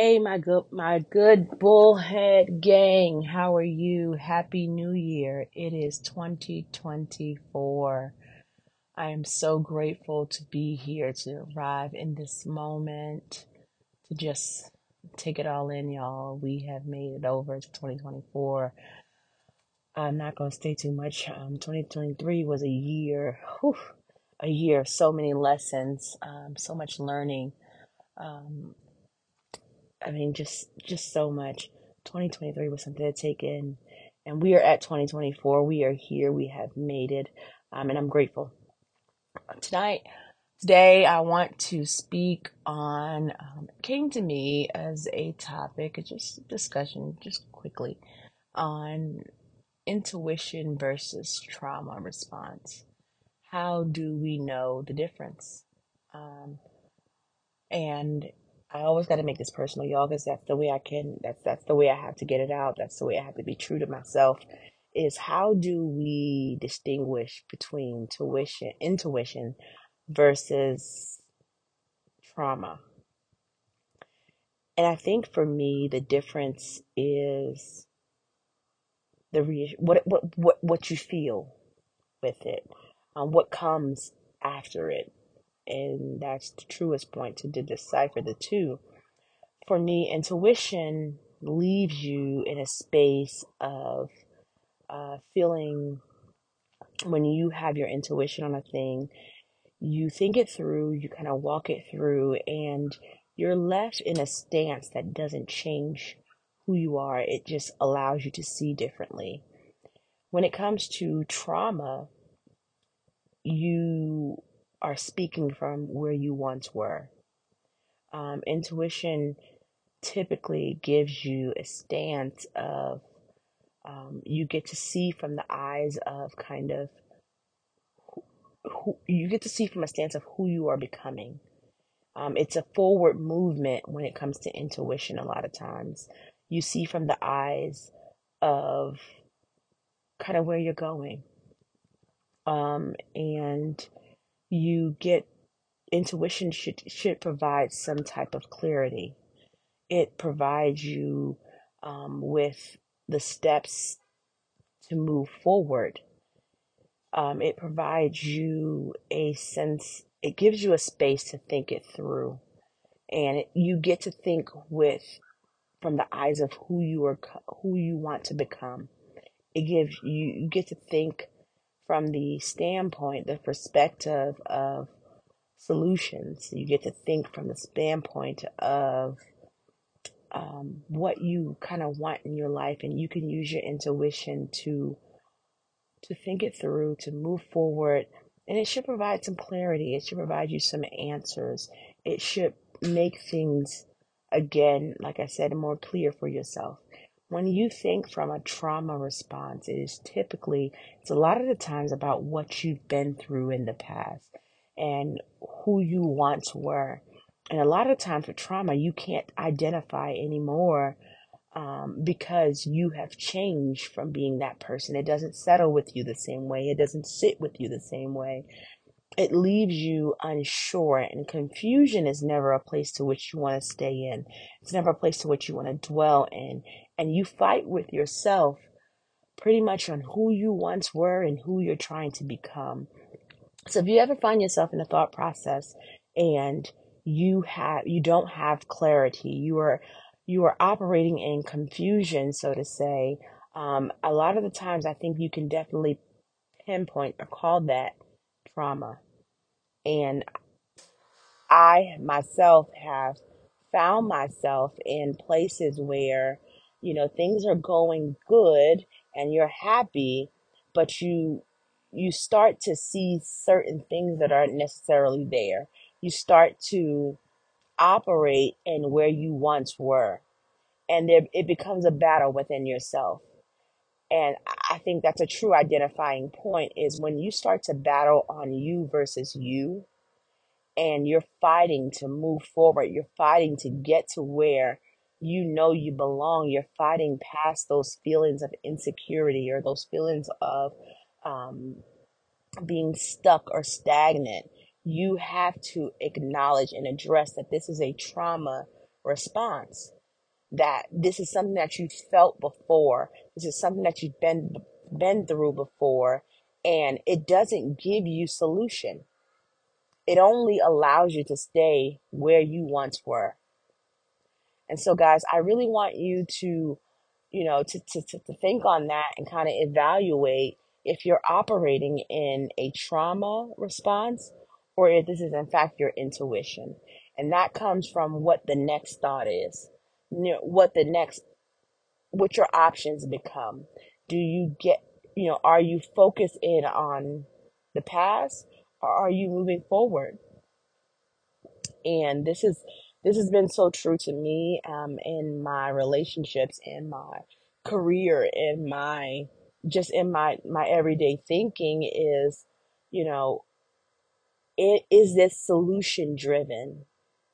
Hey, my good, my good bullhead gang. How are you? Happy New Year. It is 2024. I am so grateful to be here, to arrive in this moment, to just take it all in, y'all. We have made it over to 2024. I'm not going to stay too much. Um, 2023 was a year, whew, a year so many lessons, um, so much learning. Um, I mean, just just so much. 2023 was something to take in, and we are at 2024. We are here. We have made it, um, and I'm grateful. Tonight, today, I want to speak on. Um, came to me as a topic, just discussion, just quickly, on intuition versus trauma response. How do we know the difference? Um, and I always got to make this personal, y'all, because that's the way I can. That's that's the way I have to get it out. That's the way I have to be true to myself. Is how do we distinguish between tuition, intuition, versus trauma? And I think for me, the difference is the re- what what what what you feel with it, um, what comes after it, and that's the truest point to, decipher the two. For me, intuition leaves you in a space of uh, feeling when you have your intuition on a thing, you think it through, you kind of walk it through, and you're left in a stance that doesn't change who you are. It just allows you to see differently. When it comes to trauma, you are speaking from where you once were. Um, intuition typically gives you a stance of um, you get to see from the eyes of kind of who, who you get to see from a stance of who you are becoming. Um, it's a forward movement when it comes to intuition. A lot of times, you see from the eyes of kind of where you're going, um, and you get intuition should should provide some type of clarity. It provides you um, with the steps to move forward. Um, it provides you a sense. It gives you a space to think it through, and it, you get to think with from the eyes of who you are, who you want to become. It gives you you get to think from the standpoint, the perspective of solutions. You get to think from the standpoint of um, what you kind of want in your life, and you can use your intuition to to think it through, to move forward, and it should provide some clarity. It should provide you some answers. It should make things again, like I said, more clear for yourself. When you think from a trauma response, it is typically, it's a lot of the times about what you've been through in the past and who you once were. And a lot of times with trauma, you can't identify anymore um, because you have changed from being that person. It doesn't settle with you the same way, it doesn't sit with you the same way. It leaves you unsure, and confusion is never a place to which you want to stay in. It's never a place to which you want to dwell in. And you fight with yourself pretty much on who you once were and who you're trying to become. So if you ever find yourself in a thought process and you have you don't have clarity, you are you are operating in confusion, so to say. Um, a lot of the times, I think you can definitely pinpoint or call that trauma. And I myself have found myself in places where, you know, things are going good and you're happy, but you you start to see certain things that aren't necessarily there. You start to operate in where you once were. And there, it becomes a battle within yourself. And I think that's a true identifying point is when you start to battle on you versus you, and you're fighting to move forward, you're fighting to get to where you know you belong, you're fighting past those feelings of insecurity or those feelings of um, being stuck or stagnant, you have to acknowledge and address that this is a trauma response. That this is something that you've felt before. This is something that you've been been through before, and it doesn't give you solution. It only allows you to stay where you once were. And so, guys, I really want you to, you know, to, to, to, to think on that and kind of evaluate if you're operating in a trauma response or if this is, in fact, your intuition. And that comes from what the next thought is, you know, what the next, what your options become. Do you get, you know, are you focused in on the past or are you moving forward? And this is this has been so true to me um, in my relationships, in my career, in my just in my my everyday thinking is, you know, it is this solution driven?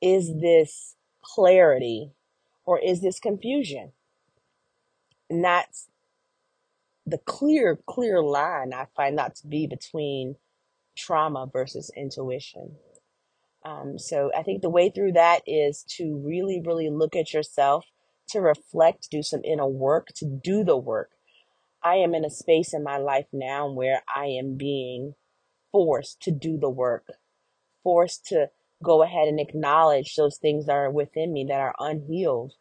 Is this clarity or is this confusion? And that's the clear, clear line I find that to be between trauma versus intuition. Um, so I think the way through that is to really, really look at yourself, to reflect, do some inner work, to do the work. I am in a space in my life now where I am being forced to do the work, forced to go ahead and acknowledge those things that are within me that are unhealed,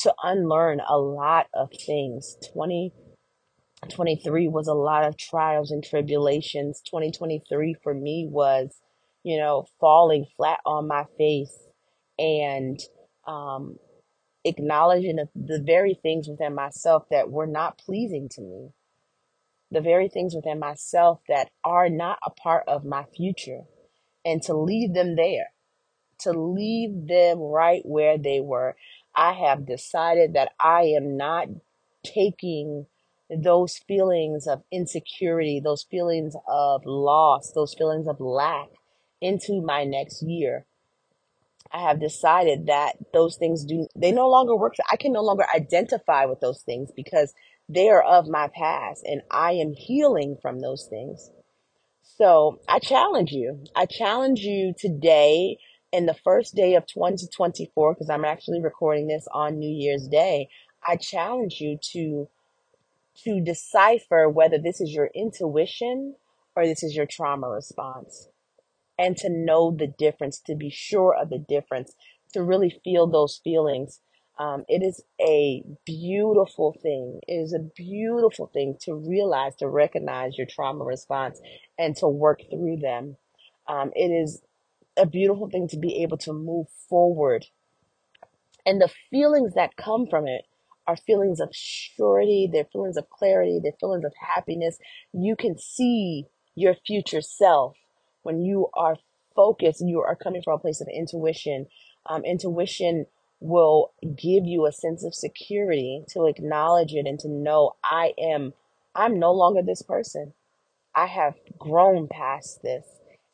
to unlearn a lot of things. 2023 was a lot of trials and tribulations. 2023 for me was you know, falling flat on my face and um, acknowledging the, the very things within myself that were not pleasing to me, the very things within myself that are not a part of my future, and to leave them there, to leave them right where they were. I have decided that I am not taking those feelings of insecurity, those feelings of loss, those feelings of lack into my next year. I have decided that those things do, they no longer work. I can no longer identify with those things because they are of my past and I am healing from those things. So I challenge you. I challenge you today in the first day of 2024, because I'm actually recording this on New Year's Day. I challenge you to, to decipher whether this is your intuition or this is your trauma response and to know the difference, to be sure of the difference, to really feel those feelings. Um, it is a beautiful thing. It is a beautiful thing to realize, to recognize your trauma response and to work through them. Um, it is a beautiful thing to be able to move forward. And the feelings that come from it are feelings of surety, they're feelings of clarity, they're feelings of happiness. You can see your future self when you are focused and you are coming from a place of intuition, um, intuition will give you a sense of security to acknowledge it and to know I am, I'm no longer this person. I have grown past this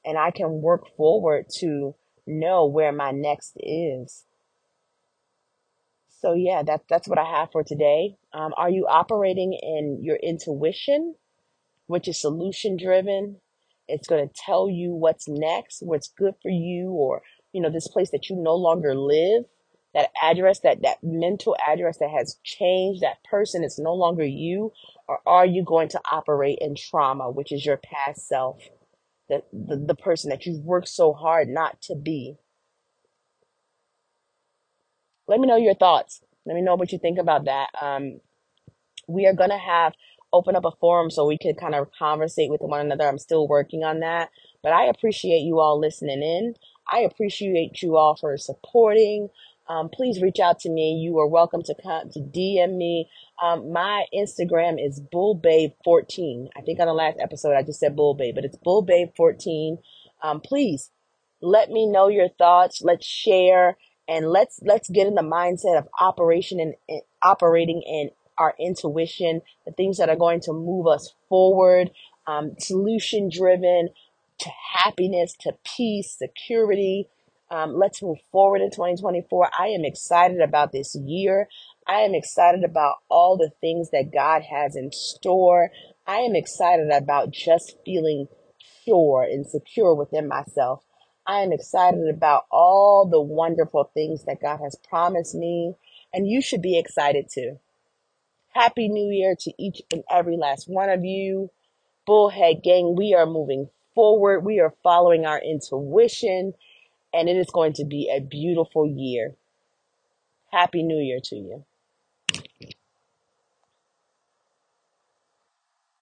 and I can work forward to know where my next is. So yeah, that that's what I have for today. Um, are you operating in your intuition, which is solution driven, it's going to tell you what's next, what's good for you, or, you know, this place that you no longer live, that address, that, that mental address that has changed, that person is no longer you, or are you going to operate in trauma, which is your past self, the, the, the person that you've worked so hard not to be? Let me know your thoughts. Let me know what you think about that. Um, we are going to have open up a forum so we could kind of conversate with one another. I'm still working on that, but I appreciate you all listening in. I appreciate you all for supporting. Um, please reach out to me. You are welcome to come to DM me. Um, my Instagram is bullbabe14. I think on the last episode I just said bullbabe, but it's bullbabe14. Um, please let me know your thoughts. Let's share and let's let's get in the mindset of operation and, and operating in our intuition, the things that are going to move us forward, um, solution driven to happiness, to peace, security. Um, let's move forward in 2024. I am excited about this year. I am excited about all the things that God has in store. I am excited about just feeling sure and secure within myself. I am excited about all the wonderful things that God has promised me, and you should be excited too. Happy New Year to each and every last one of you. Bullhead Gang, we are moving forward. We are following our intuition, and it is going to be a beautiful year. Happy New Year to you.